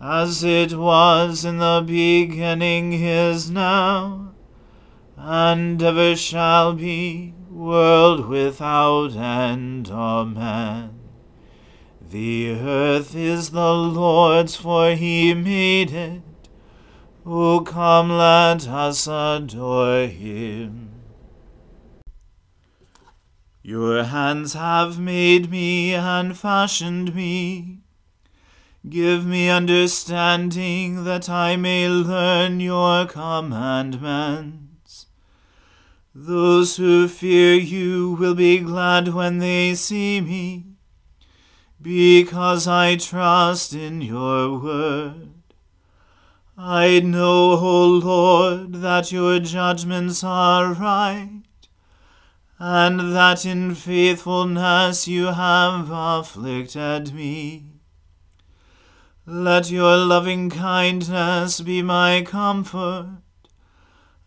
as it was in the beginning is now, and ever shall be, world without end. Amen. The earth is the Lord's, for he made it. O come, let us adore him. Your hands have made me and fashioned me. Give me understanding that I may learn your commandments. Those who fear you will be glad when they see me, because I trust in your word. I know, O Lord, that your judgments are right, and that in faithfulness you have afflicted me. Let your loving kindness be my comfort,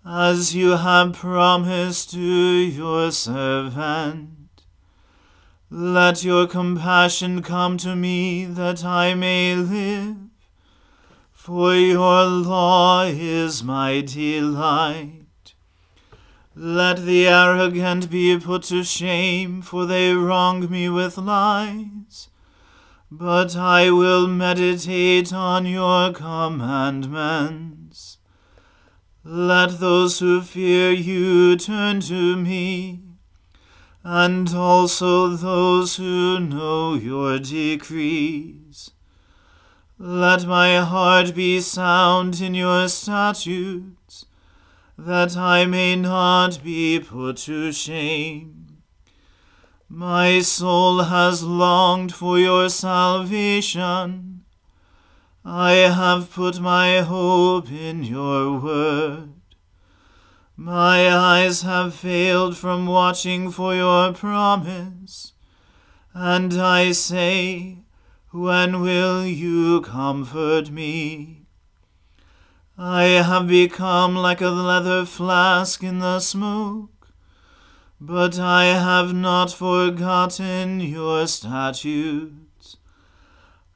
as you have promised to your servant. Let your compassion come to me that I may live, for your law is my delight. Let the arrogant be put to shame, for they wrong me with lies but I will meditate on your commandments. Let those who fear you turn to me, and also those who know your decrees. Let my heart be sound in your statutes, that I may not be put to shame. My soul has longed for your salvation. I have put my hope in your word. My eyes have failed from watching for your promise. And I say, When will you comfort me? I have become like a leather flask in the smoke. But I have not forgotten your statutes.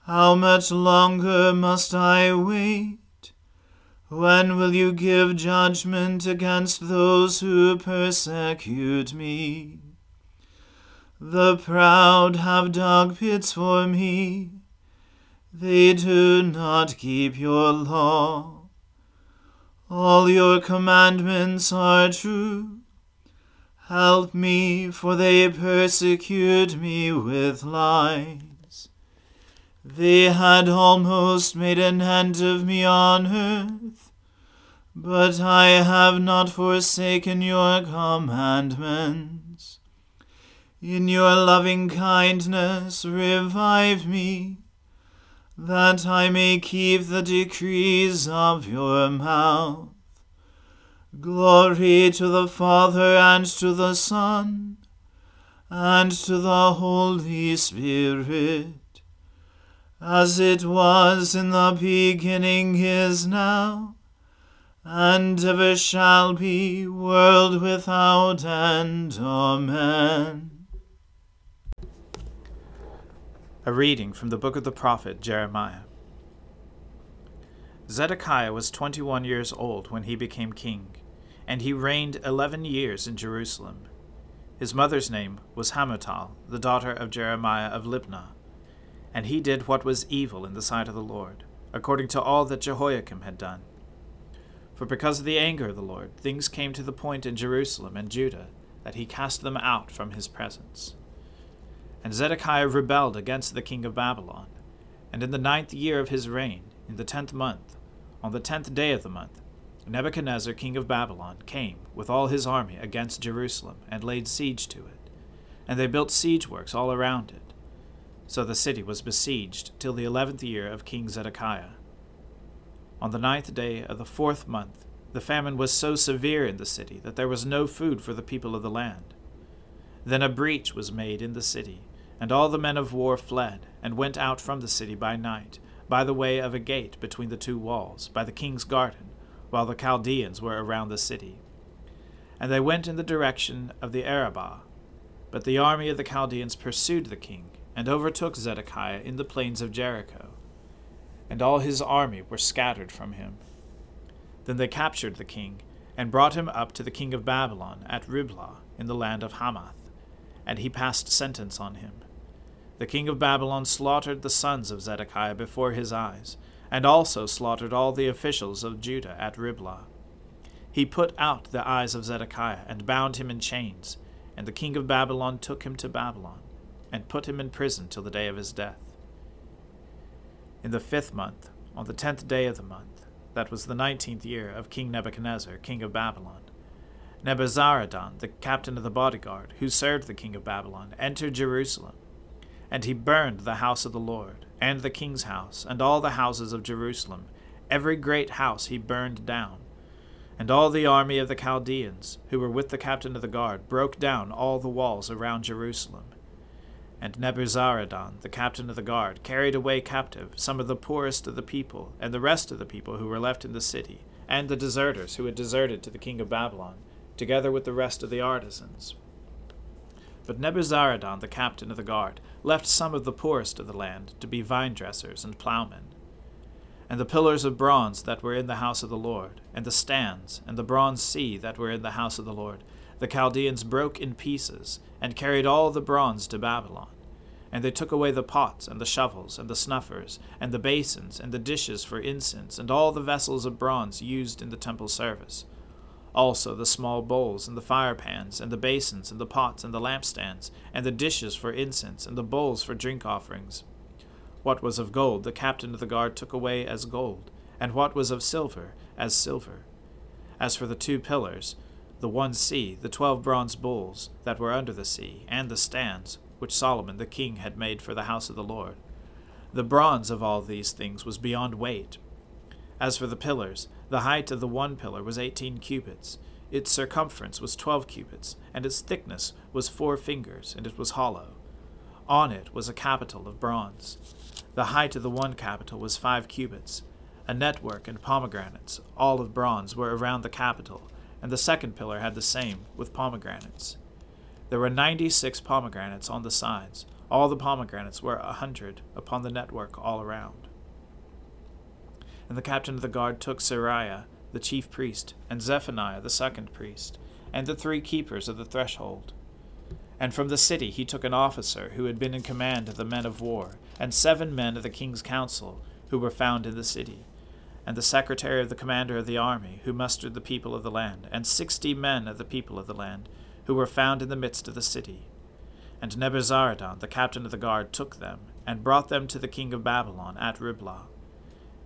How much longer must I wait? When will you give judgment against those who persecute me? The proud have dug pits for me. They do not keep your law. All your commandments are true. Help me, for they persecute me with lies. They had almost made an end of me on earth, but I have not forsaken your commandments. In your loving kindness, revive me, that I may keep the decrees of your mouth. Glory to the Father and to the Son and to the Holy Spirit as it was in the beginning is now, and ever shall be, world without end. Amen. A reading from the book of the prophet Jeremiah. Zedekiah was twenty one years old when he became king, and he reigned eleven years in Jerusalem. His mother's name was Hamutal, the daughter of Jeremiah of Libnah and he did what was evil in the sight of the Lord, according to all that Jehoiakim had done. For because of the anger of the Lord, things came to the point in Jerusalem and Judah that he cast them out from his presence. And Zedekiah rebelled against the king of Babylon. And in the ninth year of his reign, in the tenth month, on the tenth day of the month, Nebuchadnezzar king of Babylon came with all his army against Jerusalem and laid siege to it. And they built siege works all around it so the city was besieged till the eleventh year of King Zedekiah. On the ninth day of the fourth month, the famine was so severe in the city that there was no food for the people of the land. Then a breach was made in the city, and all the men of war fled, and went out from the city by night, by the way of a gate between the two walls, by the king's garden, while the Chaldeans were around the city. And they went in the direction of the Arabah. But the army of the Chaldeans pursued the king, and overtook Zedekiah in the plains of Jericho. And all his army were scattered from him. Then they captured the king, and brought him up to the king of Babylon at Riblah in the land of Hamath, and he passed sentence on him. The king of Babylon slaughtered the sons of Zedekiah before his eyes, and also slaughtered all the officials of Judah at Riblah. He put out the eyes of Zedekiah, and bound him in chains, and the king of Babylon took him to Babylon and put him in prison till the day of his death. In the fifth month, on the tenth day of the month, that was the nineteenth year of King Nebuchadnezzar, king of Babylon, Nebuzaradan, the captain of the bodyguard, who served the king of Babylon, entered Jerusalem. And he burned the house of the Lord, and the king's house, and all the houses of Jerusalem. Every great house he burned down. And all the army of the Chaldeans, who were with the captain of the guard, broke down all the walls around Jerusalem and Nebuzaradan, the captain of the guard, carried away captive some of the poorest of the people, and the rest of the people who were left in the city, and the deserters who had deserted to the king of Babylon, together with the rest of the artisans. But Nebuzaradan, the captain of the guard, left some of the poorest of the land to be vine dressers and plowmen. And the pillars of bronze that were in the house of the Lord, and the stands, and the bronze sea that were in the house of the Lord, the Chaldeans broke in pieces, and carried all the bronze to Babylon. And they took away the pots, and the shovels, and the snuffers, and the basins, and the dishes for incense, and all the vessels of bronze used in the temple service. Also the small bowls, and the fire pans, and the basins, and the pots, and the lampstands, and the dishes for incense, and the bowls for drink offerings. What was of gold the captain of the guard took away as gold, and what was of silver as silver. As for the two pillars, the one sea, the twelve bronze bulls that were under the sea, and the stands, which Solomon the king had made for the house of the Lord. The bronze of all these things was beyond weight. As for the pillars, the height of the one pillar was eighteen cubits, its circumference was twelve cubits, and its thickness was four fingers, and it was hollow. On it was a capital of bronze. The height of the one capital was five cubits. A network and pomegranates, all of bronze, were around the capital and the second pillar had the same, with pomegranates. There were ninety six pomegranates on the sides. All the pomegranates were a hundred upon the network all around. And the captain of the guard took Seraiah, the chief priest, and Zephaniah, the second priest, and the three keepers of the threshold. And from the city he took an officer who had been in command of the men of war, and seven men of the king's council, who were found in the city, and the secretary of the commander of the army, who mustered the people of the land, and sixty men of the people of the land, who were found in the midst of the city. And Nebuzaradan, the captain of the guard, took them, and brought them to the king of Babylon at Riblah.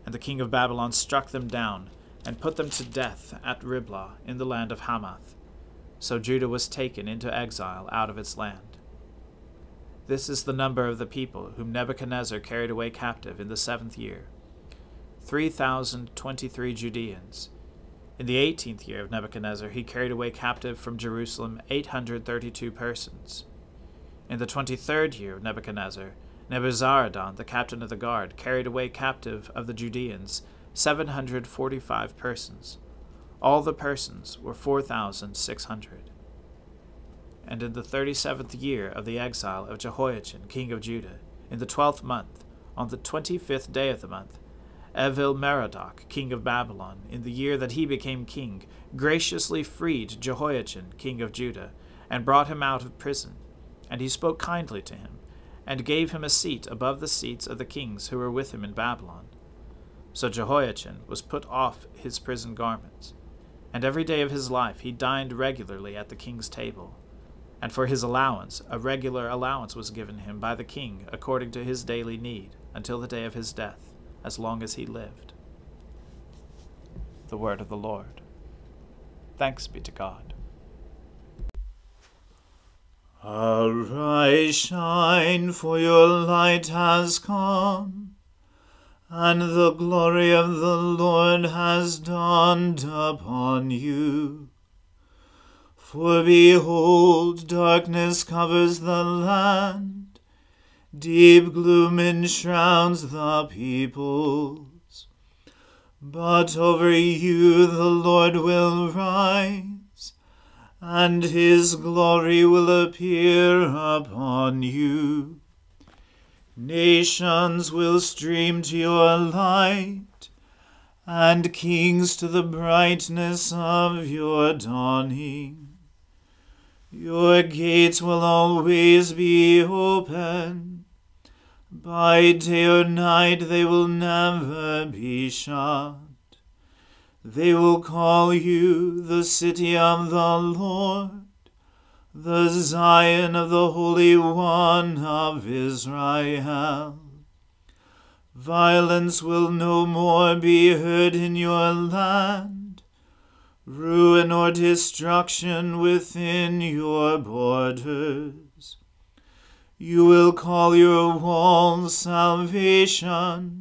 And the king of Babylon struck them down, and put them to death at Riblah in the land of Hamath. So Judah was taken into exile out of its land. This is the number of the people whom Nebuchadnezzar carried away captive in the seventh year three thousand twenty three Judeans in the eighteenth year of Nebuchadnezzar, he carried away captive from Jerusalem eight hundred thirty two persons. In the twenty third year of Nebuchadnezzar, Nebuzaradan, the captain of the guard, carried away captive of the Judeans seven hundred forty five persons. All the persons were four thousand six hundred. And in the thirty seventh year of the exile of Jehoiachin, king of Judah, in the twelfth month, on the twenty fifth day of the month, Evil Merodach, king of Babylon, in the year that he became king, graciously freed Jehoiachin, king of Judah, and brought him out of prison. And he spoke kindly to him, and gave him a seat above the seats of the kings who were with him in Babylon. So Jehoiachin was put off his prison garments, and every day of his life he dined regularly at the king's table. And for his allowance, a regular allowance was given him by the king according to his daily need, until the day of his death as long as he lived. The word of the Lord. Thanks be to God. Arise, shine, for your light has come, and the glory of the Lord has dawned upon you. For behold, darkness covers the land Deep gloom enshrouds the peoples. But over you the Lord will rise, and his glory will appear upon you. Nations will stream to your light, and kings to the brightness of your dawning. Your gates will always be open by day or night they will never be shut. They will call you the city of the Lord, the Zion of the Holy One of Israel. Violence will no more be heard in your land, ruin or destruction within your borders. You will call your walls salvation,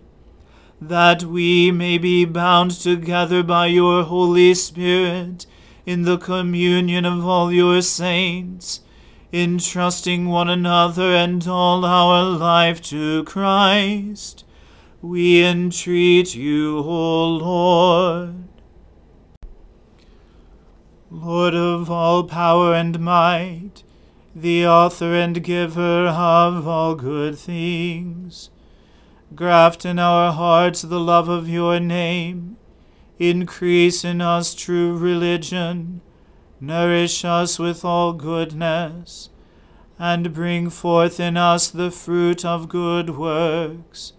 that we may be bound together by your Holy Spirit in the communion of all your saints, entrusting one another and all our life to Christ. We entreat you, O Lord. Lord of all power and might, the author and giver of all good things. Graft in our hearts the love of your name. Increase in us true religion. Nourish us with all goodness. And bring forth in us the fruit of good works.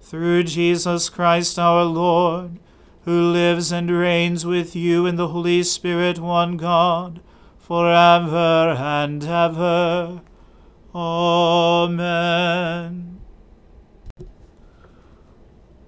Through Jesus Christ our Lord, who lives and reigns with you in the Holy Spirit, one God forever and ever. Amen.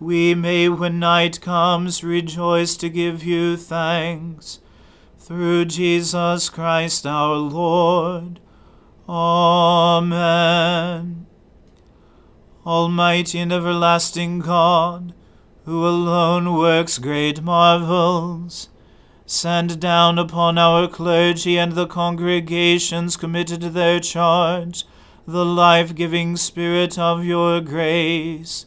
we may, when night comes, rejoice to give you thanks. Through Jesus Christ our Lord. Amen. Almighty and everlasting God, who alone works great marvels, Send down upon our clergy and the congregations committed to their charge the life giving Spirit of your grace.